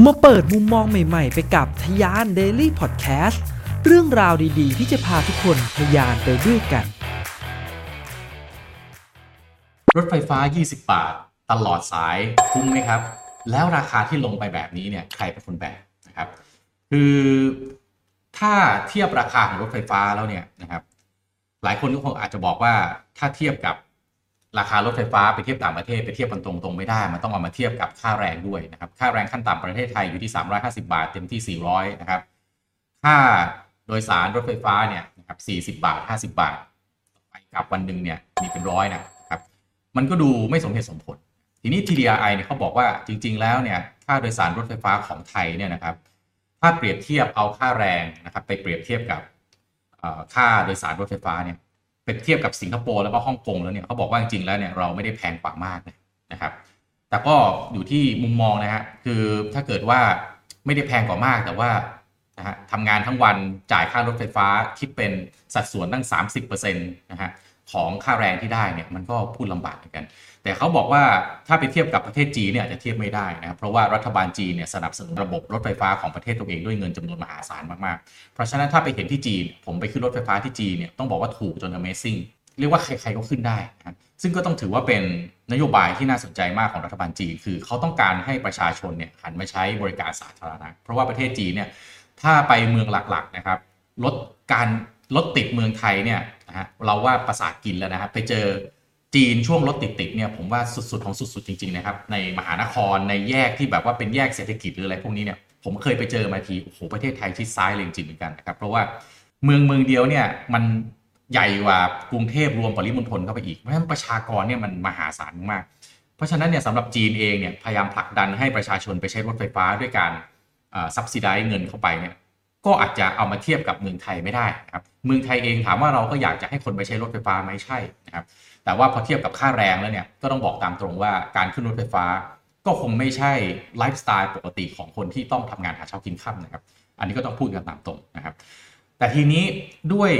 มาเปิดมุมมองใหม่ๆ ไปกับทยาน Daily Podcast เรื่องราวดีๆ ที่จะพาทุกคนทยานไปด้วยกัน รถไฟฟ้า 20 บาท ตลอดสายคุ้มไหมครับ แล้วราคาที่ลงไปแบบนี้เนี่ยใครเป็นคนแบกนะครับ คือถ้าเทียบราคาของรถไฟฟ้าแล้วเนี่ยนะครับ หลายคนก็คงอาจจะบอกว่าถ้าเทียบกับ ราคารถไฟฟ้าไปเทียบต่างประเทศไปเทียบกันตรงๆไม่ได้ มันต้องเอามาเทียบกับค่าแรงด้วยนะครับ ค่าแรงขั้นต่ำประเทศไทยอยู่ที่ 350 บาท เต็มที่ 400 นะครับ ค่าโดยสารรถไฟฟ้าเนี่ยนะครับ40 บาท 50 บาทไปกับวันหนึ่งเนี่ยมีเป็นร้อยนะครับ มันก็ดูไม่สมเหตุสมผล ทีนี้ TDRI เนี่ยเขาบอกว่าจริง ๆ แล้วเนี่ยค่าโดยสารรถไฟฟ้าของไทยเนี่ยนะครับ ถ้าเปรียบเทียบเอาค่าแรงนะครับไปเปรียบเทียบกับค่าโดยสารรถไฟฟ้าเนี่ย เปรียบเทียบกับสิงคโปร์แล้วก็ฮ่องกงแล้วเนี่ยเขาบอกว่าจริงๆแล้วเนี่ยเราไม่ได้แพงกว่ามากนะครับ แต่ก็อยู่ที่มุมมองนะฮะคือถ้าเกิดว่าไม่ได้แพงกว่ามากแต่ว่านะฮะทำงานทั้งวันจ่ายค่ารถไฟฟ้าคิดเป็นสัดส่วนตั้ง 30%นะฮะ ของค่าแรงที่ได้เนี่ยมันก็พูดลำบากเหมือนกัน แต่เขาบอกว่าถ้าไปเทียบกับประเทศจีนเนี่ยอาจจะเทียบไม่ได้นะครับเพราะว่ารัฐบาลจีนเนี่ยสนับสนุนระบบรถไฟฟ้าของประเทศตัวเองด้วยเงินจำนวนมหาศาลมากๆ เพราะฉะนั้นถ้าไปเห็นที่จีน ผมไปขึ้นรถไฟฟ้าที่จีนเนี่ยต้องบอกว่าถูกจน Amazing เรียกว่าใครๆก็ขึ้นได้นะซึ่งก็ต้องถือว่าเป็นนโยบายที่น่าสนใจมากของรัฐบาลจีน คือเขาต้องการให้ประชาชนเนี่ยหันมาใช้บริการสาธารณะ เพราะว่าประเทศจีนเนี่ยถ้าไปเมืองหลักๆนะครับลดการรถติดเมืองไทยเนี่ย นะฮะเราว่าประสาทกินแล้วนะครับไปเจอจีนช่วงรถติดๆเนี่ยผมว่าสุดๆของสุดๆจริงๆนะครับในมหานครในแยกที่แบบว่าเป็นแยกเศรษฐกิจหรืออะไรพวกนี้เนี่ยผมเคยไปเจอมาทีโอ้โหประเทศไทยชิดซ้ายเลยจริงๆเหมือนกันนะครับเพราะว่าเมืองเมืองเดียวเนี่ยมันใหญ่กว่ากรุงเทพรวมปริมณฑลเข้าไปอีกเพราะฉะนั้นประชากรเนี่ยมันมหาศาลมากเพราะฉะนั้นเนี่ยสำหรับจีนเองเนี่ยพยายามผลักดันให้ประชาชนไปใช้รถไฟฟ้าด้วยการซับซิได้เงินเข้าไปเนี่ย ก็อาจจะเอามาเทียบกับเมืองไทยไม่ได้นะครับเมืองไทยเองถามว่าเราก็อยากจะให้คนไปใช้รถไฟฟ้าไหมใช่นะครับแต่ว่าพอเทียบกับค่าแรงแล้วเนี่ยก็ต้องบอกตามตรงว่าการขึ้นรถไฟฟ้า ก็คงไม่ใช่ไลฟ์สไตล์ปกติของคนที่ต้องทำงานหาเช้ากินค่ำนะครับ อันนี้ก็ต้องพูดกันตามตรงนะครับ แต่ทีนี้ด้วย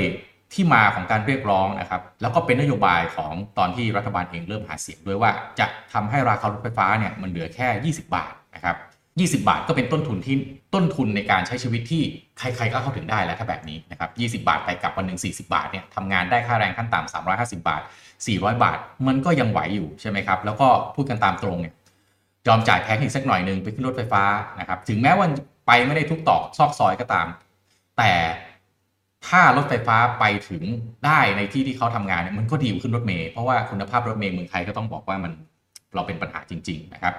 ที่มาของการเรียกร้องนะครับ แล้วก็เป็นนโยบายของตอนที่รัฐบาลเองเริ่มหาเสียงด้วยว่าจะทำให้ราคารถไฟฟ้าเนี่ยมันเหลือแค่ 20 บาทนะครับ 20 บาทก็เป็นต้นทุนที่ต้นทุนในการใช้ชีวิตที่ใครๆก็เข้าถึงได้แล้วถ้าแบบนี้นะครับ20 บาทไปกับวันหนึ่ง40 บาทเนี่ยทำงานได้ค่าแรงขั้นต่ำ350 บาท 400 บาท มันก็ยังไหวอยู่ใช่ไหมครับ แล้วก็พูดกันตามตรงเนี่ยยอมจ่ายแพงอีกสักหน่อยหนึ่งไปขึ้นรถไฟฟ้านะครับถึงแม้ว่าไปไม่ได้ทุกตรอกซอกซอยก็ตาม แต่ถ้ารถไฟฟ้าไปถึงได้ในที่ที่เขาทำงานเนี่ยมันก็ดีขึ้นรถเมย์เพราะว่าคุณภาพรถเมย์เมืองไทยก็ต้องบอกว่ามันเราเป็นปัญหาจริง ๆ นะครับ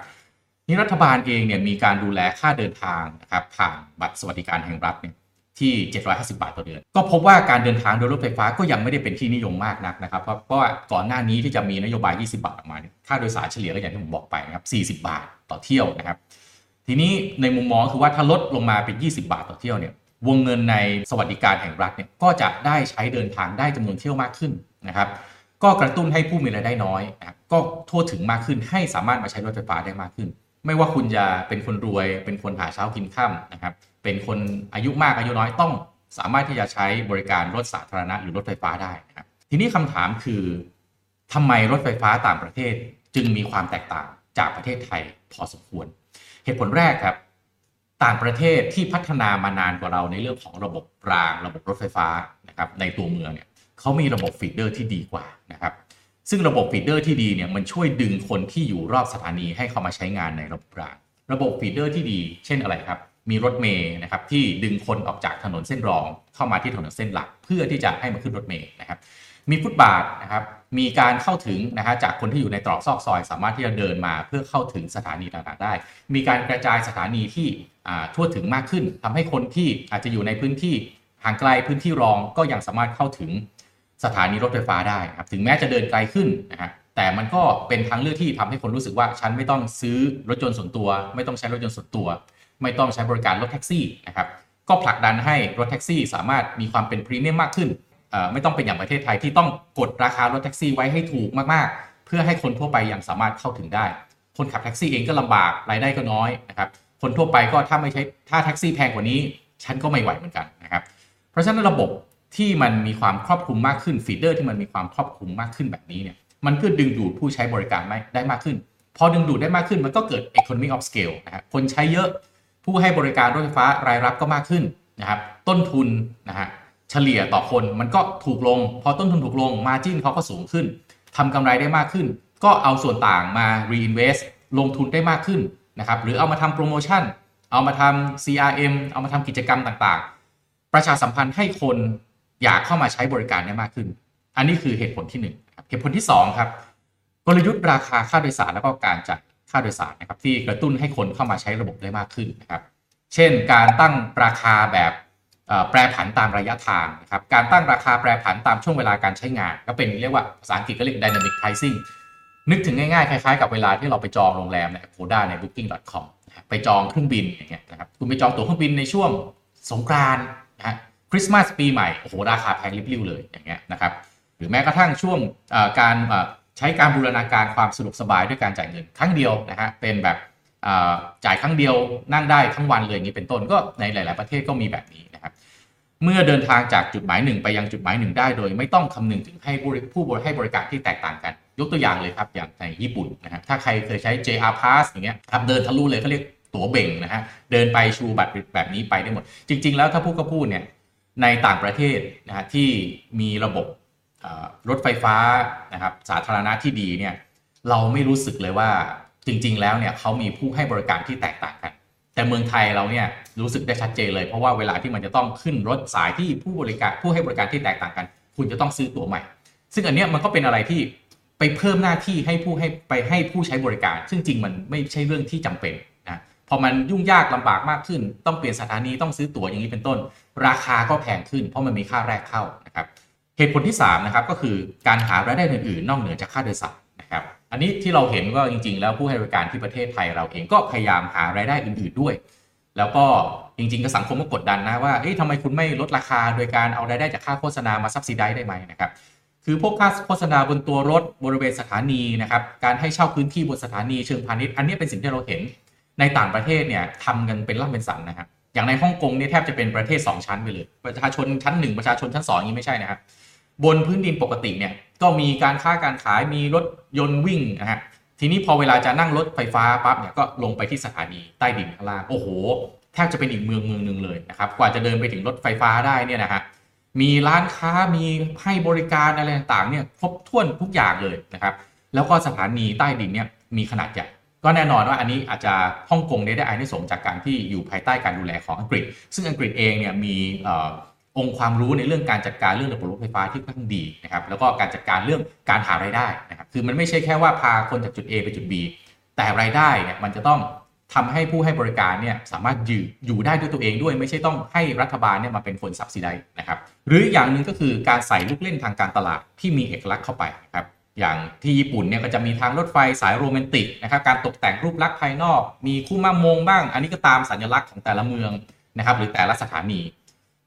นี่รัฐบาลเองเนี่ยมีการดูแลค่าเดินทางนะครับผ่านบัตรสวัสดิการแห่งรัฐเนี่ยที่ 750 บาทต่อเดือน ก็พบว่าการเดินทางโดยรถไฟฟ้าก็ยังไม่ได้เป็นที่นิยมมากนักนะครับ เพราะว่าก่อนหน้านี้ที่จะมีนโยบาย 20 บาทออกมา ค่าโดยสารเฉลี่ยก็อย่างที่ผมบอกไปนะครับ 40 บาทต่อเที่ยวนะครับ ทีนี้ในมุมมองคือว่าถ้าลดลงมาเป็น 20 บาทต่อเที่ยวเนี่ยวงเงินในสวัสดิการแห่งรัฐเนี่ยก็จะได้ใช้เดินทางได้จำนวนเที่ยวมากขึ้นนะครับ ก็กระตุ้นให้ผู้มีรายได้น้อยนะก็ทั่วถึงมากขึ้นให้สามารถมาใช้รถไฟฟ้าได้มากขึ้น ไม่ว่าคุณจะเป็นคนรวย เป็นคนหาเช้ากินค่ำนะครับ เป็นคนอายุมากอายุน้อยต้องสามารถที่จะใช้บริการรถสาธารณะหรือรถไฟฟ้าได้นะครับ ทีนี้คำถามคือทำไมรถไฟฟ้าต่างประเทศจึงมีความแตกต่างจากประเทศไทยพอสมควร เหตุผลแรกครับ ต่างประเทศที่พัฒนามานานกว่าเราในเรื่องของระบบราง ระบบรถไฟฟ้านะครับในตัวเมืองเนี่ยเขามีระบบ feeder ที่ดีกว่านะครับ ซึ่งระบบ feeder ที่ดีเนี่ยมันช่วยดึงคนที่อยู่รอบสถานีให้เข้ามาใช้งานในระบบรางระบบ feeder ที่ดี เช่นอะไรครับ มีรถเมย์นะครับที่ดึงคนออกจากถนนเส้นรอง เข้ามาที่ถนนเส้นหลัก เพื่อที่จะให้มาขึ้นรถเมย์นะครับ มีฟุตบาทนะครับ มีการเข้าถึงนะฮะจากคนที่อยู่ในตรอกซอกซอย สามารถที่จะเดินมาเพื่อเข้าถึงสถานีต่างๆได้ มีการกระจายสถานีที่ทั่วถึงมากขึ้นทำให้คนที่อาจจะอยู่ในพื้นที่ห่างไกลพื้นที่รองก็ยังสามารถเข้าถึง สถานีรถไฟฟ้าได้ครับถึงแม้จะเดินไกลขึ้นนะฮะแต่มันก็เป็นทางเลือกที่ทำให้คนรู้สึกว่าฉันไม่ต้องซื้อรถยนต์ส่วนตัว ไม่ต้องใช้รถยนต์ส่วนตัว ไม่ต้องใช้บริการรถแท็กซี่นะครับก็ผลักดันให้รถแท็กซี่ สามารถมีความเป็นพรีเมียมมากขึ้นไม่ต้องเป็นอย่างประเทศไทยที่ต้องกดราคารถแท็กซี่ไว้ให้ถูกมากๆ เพื่อให้คนทั่วไปยังสามารถเข้าถึงได้ คนขับแท็กซี่เองก็ลำบากรายได้ก็น้อยนะครับคนทั่วไปก็ถ้าไม่ใช้ถ้าแท็กซี่แพงกว่านี้ฉันก็ไม่ไหวเหมือนกันนะครับเพราะฉะนั้นระบบ ที่มันมีความครอบคลุมมากขึ้นฟีเดอร์ที่มันมีความครอบคลุมมากขึ้นแบบนี้เนี่ยมันก็ดึงดูดผู้ใช้บริการได้มากขึ้น พอดึงดูดได้มากขึ้นมันก็เกิด economy of scale นะครับคนใช้เยอะผู้ให้บริการรถไฟฟ้ารายรับก็มากขึ้นนะครับต้นทุนนะฮะเฉลี่ยต่อคนมันก็ถูกลง พอต้นทุนถูกลงมาจิ้นเขาก็สูงขึ้นทำกำไรได้มากขึ้น ก็เอาส่วนต่างมา reinvest ลงทุนได้มากขึ้นนะครับหรือเอามาทำโปรโมชั่น เอามาทำ CRM เอามาทำกิจกรรมต่างๆ ประชาสัมพันธ์ให้คน อยากเข้ามาใช้บริการได้มากขึ้น อันนี้คือเหตุผลที่1นึ่งเหตุผลที่ 2 ครับ กลยุทธ์ราคาค่าโดยสารแล้วก็การจัดค่าโดยสารนะครับที่กระตุ้นให้คนเข้ามาใช้ระบบได้มากขึ้นนะครับ เช่น การตั้งราคาแบบแปรผันตามระยะทางนะครับ การตั้งราคาแปรผันตามช่วงเวลาการใช้งาน ก็เป็นเรียกว่าภาษาอังกฤษก็เรียก dynamic pricing นึกถึงง่ายๆ คล้ายๆ กับเวลาที่เราไปจองโรงแรมใน Agoda ใน booking.com ไปจองเครื่องบินอย่างเงี้ยนะครับ คุณไปจองตั๋วเครื่องบินในช่วงสงกรานต์นะฮะ ริสต์มาสปีใหม่โอ้โหราคาแพงริบลิ่วเลยอย่างเงี้ยนะครับหรือแม้กระทั่งช่วงการใช้การบูรณาการความสะดวกสบายด้วยการจ่ายเงินครั้งเดียวนะฮะเป็นแบบจ่ายครั้งเดียวนั่งได้ทั้งวันเลยอย่างนี้เป็นต้นก็ในหลาย ๆ ประเทศก็มีแบบนี้นะครับเมื่อเดินทางจากจุดหมายหนึ่งไปยังจุดหมายหนึ่งได้โดย ไม่ต้องคำนึงถึงให้ผู้บริให้บริการที่แตกต่างกัน ยกตัวอย่างเลยครับอย่างในญี่ปุ่นนะฮะถ้าใครเคยใช้ JR Pass อย่างเงี้ยครับเดินทะลุเลยเขาเรียกตั๋วเบ่งนะฮะเดินไปชูบัตรแบบนี้ไปได้หมด จริง ๆ แล้วถ้าพูดก็พูดเนี่ย ในต่างประเทศนะฮะที่มีระบบรถไฟฟ้านะครับสาธารณะที่ดีเนี่ยเราไม่รู้สึกเลยว่าจริง ๆ แล้วเนี่ยเขามีผู้ให้บริการที่แตกต่างกัน แต่เมืองไทยเราเนี่ยรู้สึกได้ชัดเจนเลย เพราะว่าเวลาที่มันจะต้องขึ้นรถสายที่ผู้บริการผู้ให้บริการที่แตกต่างกัน คุณจะต้องซื้อตั๋วใหม่ ซึ่งอันนี้มันก็เป็นอะไรที่ไปเพิ่มหน้าที่ให้ผู้ให้ไปให้ผู้ใช้บริการ ซึ่งจริงมันไม่ใช่เรื่องที่จำเป็น อมันยุ่งยากลำบากมากขึ้น ต้องเปลี่ยนสถานีต้องซื้อตั๋วอย่างนี้เป็นต้น ราคาก็แพงขึ้น เพราะมันมีค่าแรกเข้านะครับเหตุผลที่3นะครับก็คือการหารายได้อื่นๆ นอกเหนือจากค่าโดยสารนะครับอันนี้ที่เราเห็นก็จริง ๆ แล้วผู้ให้บริการที่ประเทศไทยเราเองก็พยายามหารายได้อื่น ๆด้วย แล้วก็จริงๆก็สังคมก็กดดันนะว่าเอ๊ะทำไมคุณไม่ลดราคาโดยการเอารายได้จากค่าโฆษณามาซับซิได้ได้ไหมนะครับคือพวกค่าโฆษณาบนตัวรถบริเวณสถานีนะครับการให้เช่าพื้นที่บนสถานีเชิงพาณิชย์อันนี้เป็นสิ่งที่เราเห็น ในต่างประเทศเนี่ยทำกันเป็นร่ำเป็นสันนะครับอย่างในฮ่องกงเนี่ยแทบจะเป็นประเทศ 2 ชั้นไปเลย ประชาชนชั้น 1 ประชาชนชั้น2อย่างนี้ไม่ใช่นะครับบนพื้นดินปกติเนี่ยก็มีการค้าการขายมีรถยนต์วิ่งนะฮะทีนี้พอเวลาจะนั่งรถไฟฟ้าปั๊บเนี่ยก็ลงไปที่สถานีใต้ดินข้างล่างโอ้โหแทบจะเป็นอีกเมืองเมืองหนึ่งเลยนะครับกว่าจะเดินไปถึงรถไฟฟ้าได้เนี่ยนะฮะมีร้านค้ามีให้บริการอะไรต่างๆเนี่ยครบถ้วนทุกอย่างเลยนะครับแล้วก็สถานีใต้ดินเนี่ยมีขนาดใหญ่ ก็แน่นอนว่าอันนี้อาจจะฮ่องกงได้ได้อานิสงส์จากการที่อยู่ภายใต้การดูแลของอังกฤษ ซึ่งอังกฤษเองเนี่ยมีองค์ความรู้ในเรื่องการจัดการเรื่องระบบรถไฟฟ้าที่ค่อนข้างดีนะครับแล้วก็การจัดการเรื่องการหารายได้นะครับคือมันไม่ใช่แค่ว่าพาคนจากจุด A ไปจุด B แต่รายได้เนี่ยมันจะต้องทำให้ผู้ให้บริการเนี่ยสามารถอยู่อยู่ได้ด้วยตัวเองด้วย ไม่ใช่ต้องให้รัฐบาลเนี่ยมาเป็นคนซับซิไดนะครับหรืออย่างหนึ่งก็คือการใส่ลูกเล่นทางการตลาดที่มีเอกลักษณ์เข้าไปนะครับ อย่างที่ญี่ปุ่นเนี่ยก็จะมีทางรถไฟสายโรแมนติกนะครับการตกแต่งรูปลักษณ์ภายนอก มีคู่มามงบ้าง อันนี้ก็ตามสัญลักษณ์ของแต่ละเมืองนะครับหรือแต่ละสถานี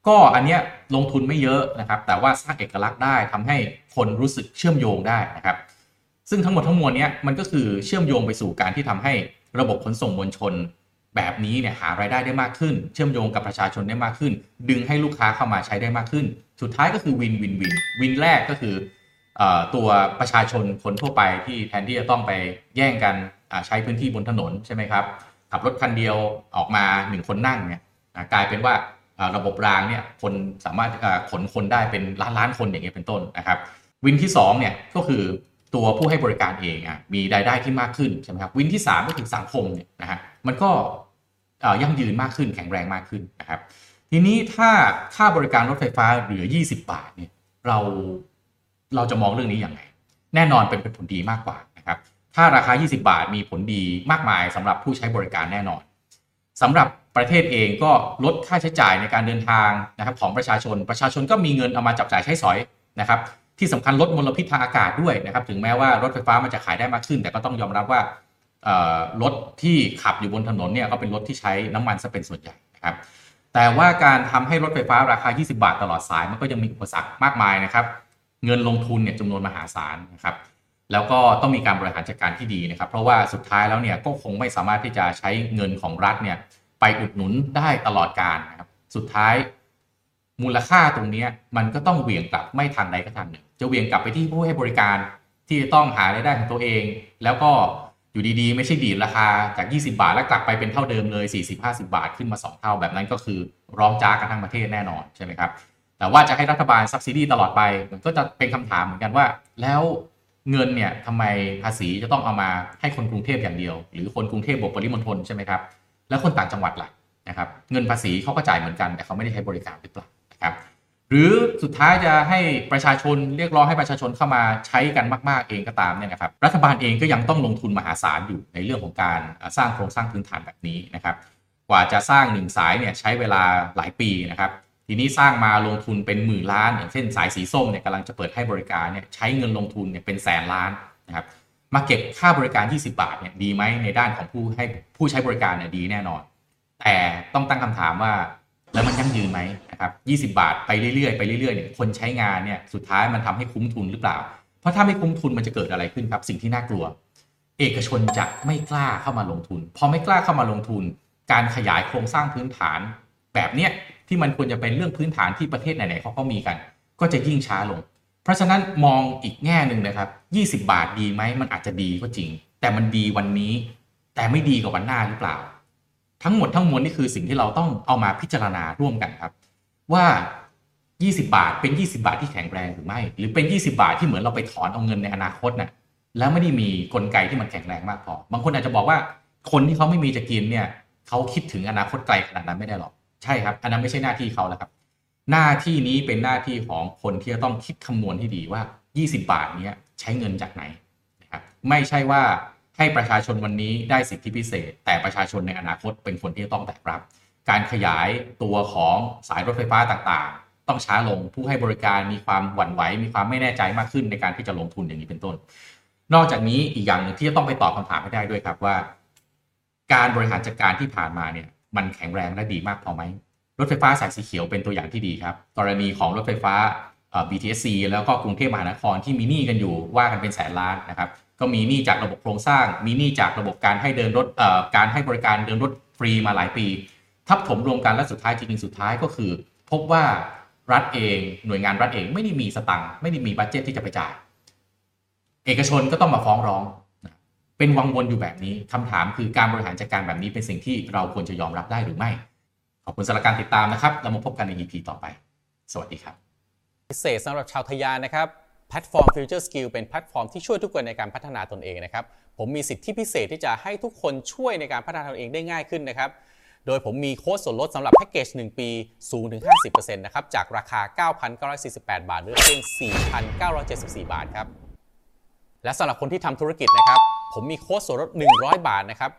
ก็อันเนี้ยลงทุนไม่เยอะนะครับแต่ว่าสร้างเอกลักษณ์ได้ทำให้คนรู้สึกเชื่อมโยงได้นะครับซึ่งทั้งหมดทั้งมวลเนี้ยมันก็คือเชื่อมโยงไปสู่การที่ทำให้ระบบขนส่งมวลชน แบบนี้เนี่ยหารายได้ได้มากขึ้น เชื่อมโยงกับประชาชนได้มากขึ้น ดึงให้ลูกค้าเข้ามาใช้ได้มากขึ้น สุดท้ายก็คือวินวินวินวินแรกก็คือ ตัวประชาชนคนทั่วไปที่แทนที่จะต้องไปแย่งกันใช้พื้นที่บนถนนใช่ไหมครับขับรถคันเดียวออกมาหนึ่งคนนั่งเนี่ยกลายเป็นว่าระบบรางเนี่ยคนสามารถขนคนได้เป็นล้านล้านคนอย่างเงี้ยเป็นต้นนะครับวินที่2เนี่ยก็คือตัวผู้ให้บริการเองอะมีรายได้ที่มากขึ้นใช่ไหมครับวินที่ 3 ก็คือสังคมเนี่ยนะฮะมันก็ยั่งยืนมากขึ้นแข็งแรงมากขึ้นนะครับทีนี้ถ้าค่าบริการรถไฟฟ้าเหลือ 20 บาทเนี่ยเรา เราจะมองเรื่องนี้อย่างไรแน่นอนเป็นผลดีมากกว่านะครับถ้าราคา 20 บาทมีผลดีมากมายสำหรับผู้ใช้บริการแน่นอนสำหรับประเทศเองก็ลดค่าใช้จ่ายในการเดินทางนะครับของประชาชน ประชาชนก็มีเงินเอามาจับจ่ายใช้สอยนะครับที่สำคัญลดมลพิษทางอากาศด้วยนะครับถึงแม้ว่ารถไฟฟ้ามันจะขายได้มากขึ้น แต่ก็ต้องยอมรับว่ารถที่ขับอยู่บนถนนเนี่ยก็เป็นรถที่ใช้น้ำมันซะเป็นส่วนใหญ่นะครับแต่ว่าการทำให้รถไฟฟ้าราคา 20 บาทตลอดสายมันก็ยังมีอุปสรรคมากมายนะครับ เงินลงทุนเนี่ยจำนวนมหาศาลนะครับ แล้วก็ต้องมีการบริหารจัดการที่ดีนะครับ เพราะว่าสุดท้ายแล้วเนี่ยก็คงไม่สามารถที่จะใช้เงินของรัฐเนี่ยไปอุดหนุนได้ตลอดการนะครับ สุดท้ายมูลค่าตรงนี้มันก็ต้องเหวี่ยงกลับไม่ทางใดก็ทางหนึ่ง จะเหวี่ยงกลับไปที่ผู้ให้บริการที่ต้องหารายได้ของตัวเอง แล้วก็อยู่ดีๆ ไม่ใช่ดีดราคาจาก 20 บาท แล้วกลับไปเป็นเท่าเดิมเลย 40-50 บาทขึ้นมา 2 เท่าแบบนั้นก็คือร้องจ้ากันทั้งประเทศแน่นอนใช่ไหมครับ แต่ว่าจะให้รัฐบาลซับซิดีตลอดไปมันก็จะเป็นคำถามเหมือนกันว่า แล้วเงินเนี่ยทำไมภาษีจะต้องเอามาให้คนกรุงเทพอย่างเดียว หรือคนกรุงเทพบวกปริมณฑลใช่ไหมครับแล้วคนต่างจังหวัดล่ะนะครับเงินภาษีเขาก็จ่ายเหมือนกัน แต่เขาไม่ได้ใช้บริการหรือเปล่านะครับหรือสุดท้ายจะให้ประชาชนเรียกร้องให้ประชาชนเข้ามาใช้กันมาก ๆ เองก็ตามเนี่ยนะครับรัฐบาลเองก็ยังต้องลงทุนมหาศาลอยู่ในเรื่องของการสร้างโครงสร้างพื้นฐานแบบนี้นะครับกว่าจะสร้างหนึ่งสายเนี่ยใช้เวลาหลายปีนะครับ ทีนี้สร้างมาลงทุนเป็นหมื่นล้าน อย่างเช่นสายสีส้มเนี่ยกำลังจะเปิดให้บริการเนี่ยใช้เงินลงทุนเนี่ยเป็นแสนล้านนะครับมาเก็บค่าบริการ 20 บาทเนี่ยดีไหมในด้านของผู้ให้ผู้ใช้บริการเนี่ยดีแน่นอน แต่ต้องตั้งคำถามว่าแล้วมันยั่งยืนไหมนะครับ 20 บาทไปเรื่อยๆไปเรื่อยๆเนี่ยคนใช้งานเนี่ยสุดท้ายมันทำให้คุ้มทุนหรือเปล่า เพราะถ้าไม่คุ้มทุนมันจะเกิดอะไรขึ้นครับ สิ่งที่น่ากลัว เอกชนจะไม่กล้าเข้ามาลงทุน พอไม่กล้าเข้ามาลงทุน การขยายโครงสร้างพื้นฐานแบบเนี้ย ที่มันควรจะเป็นเรื่องพื้นฐานที่ประเทศไหนๆเขาก็มีกัน ก็จะยิ่งช้าลง เพราะฉะนั้นมองอีกแง่หนึ่งนะครับ 20 บาทดีไหมมันอาจจะดีก็จริง แต่มันดีวันนี้ แต่ไม่ดีกับวันหน้าหรือเปล่า ทั้งหมดทั้งมวลนี่คือสิ่งที่เราต้องเอามาพิจารณาร่วมกันครับ ว่า 20 บาทเป็น 20 บาทที่แข็งแรงหรือไม่ หรือเป็น 20 บาทที่เหมือนเราไปถอนเอาเงินในอนาคตน่ะแล้วไม่ได้มีกลไกที่มันแข็งแรงมากพอ บางคนอาจจะบอกว่าคนที่เขาไม่มีจะกินเนี่ยเขาคิดถึงอนาคตไกลขนาดนั้นไม่ได้หรอก ใช่ครับ อันนั้นไม่ใช่หน้าที่เขาแล้วครับ หน้าที่นี้เป็นหน้าที่ของคนที่จะต้องคิดคำนวณให้ดีว่า 20 บาทนี้ใช้เงินจากไหนนะครับไม่ใช่ว่าให้ประชาชนวันนี้ได้สิทธิพิเศษ แต่ประชาชนในอนาคตเป็นคนที่จะต้องแบกรับ การขยายตัวของสายรถไฟฟ้าต่างๆ ต้องช้าลงผู้ให้บริการมีความหวั่นไหวมีความไม่แน่ใจมากขึ้นในการที่จะลงทุนอย่างนี้เป็นต้น นอกจากนี้อีกอย่างนึงที่จะต้องไปตอบคำถามให้ได้ด้วยครับว่า การบริหารจัดการที่ผ่านมาเนี่ย มันแข็งแรงและดีมากพอไหมรถไฟฟ้าสายสีเขียวเป็นตัวอย่างที่ดีครับ กรณีของรถไฟฟ้า BTSC แล้วก็กรุงเทพมหานครที่มีหนี้กันอยู่ว่ากันเป็นแสนล้านนะครับ ก็มีหนี้จากระบบโครงสร้าง มีหนี้จากระบบการให้เดินรถการให้บริการเดินรถฟรีมาหลายปี ทับถมรวมกันและสุดท้ายจริงๆสุดท้ายก็คือ พบว่ารัฐเองหน่วยงานรัฐเองไม่ได้มีสตังค์ไม่ได้มีบัตเจตที่จะไปจ่าย เอกชนก็ต้องมาฟ้องร้อง เป็นวังวนอยู่แบบนี้คำถามคือการบริหารจัดการแบบนี้เป็นสิ่งที่เราควรจะยอมรับได้หรือไม่ ขอบคุณสำหรับการติดตามนะครับเรามาพบกันใน EP ต่อไป สวัสดีครับ พิเศษสำหรับชาวทะยานนะครับแพลตฟอร์ม Future Skill เป็นแพลตฟอร์มที่ช่วยทุกคนในการพัฒนาตนเองนะครับผมมีสิทธิพิเศษที่จะให้ทุกคนช่วยในการพัฒนาตนเองได้ง่ายขึ้นนะครับโดยผมมีโค้ดส่วนลดสำหรับแพ็กเกจ 1 ปีสูงถึง 50%นะครับ จากราคา 9,948 บาทเหลือเพียง 4,974 บาทครับ และสำหรับคนที่ทำธุรกิจนะครับ ผมมีโค้ดส่วนลด 100 บาทนะครับ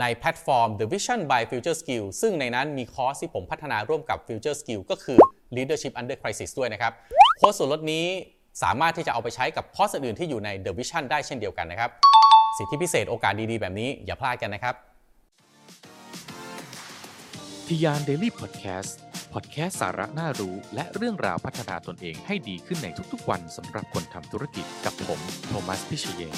ในแพลตฟอร์ม The Vision by Future Skill ซึ่งในนั้นมีคอร์สที่ผมพัฒนาร่วมกับ Future Skill ก็คือ Leadership Under Crisis ด้วยนะครับ โค้ดส่วนลดนี้สามารถที่จะเอาไปใช้กับคอร์สอื่นที่อยู่ใน The Vision ได้เช่นเดียวกันนะครับ สิทธิพิเศษโอกาสดีๆ แบบนี้อย่าพลาดกันนะครับทะยาน Daily Podcast พอดแคสต์สาระน่ารู้ และเรื่องราวพัฒนาตนเองให้ดีขึ้นในทุกๆวันสำหรับคนทำธุรกิจกับผม โทมัส พิเชยน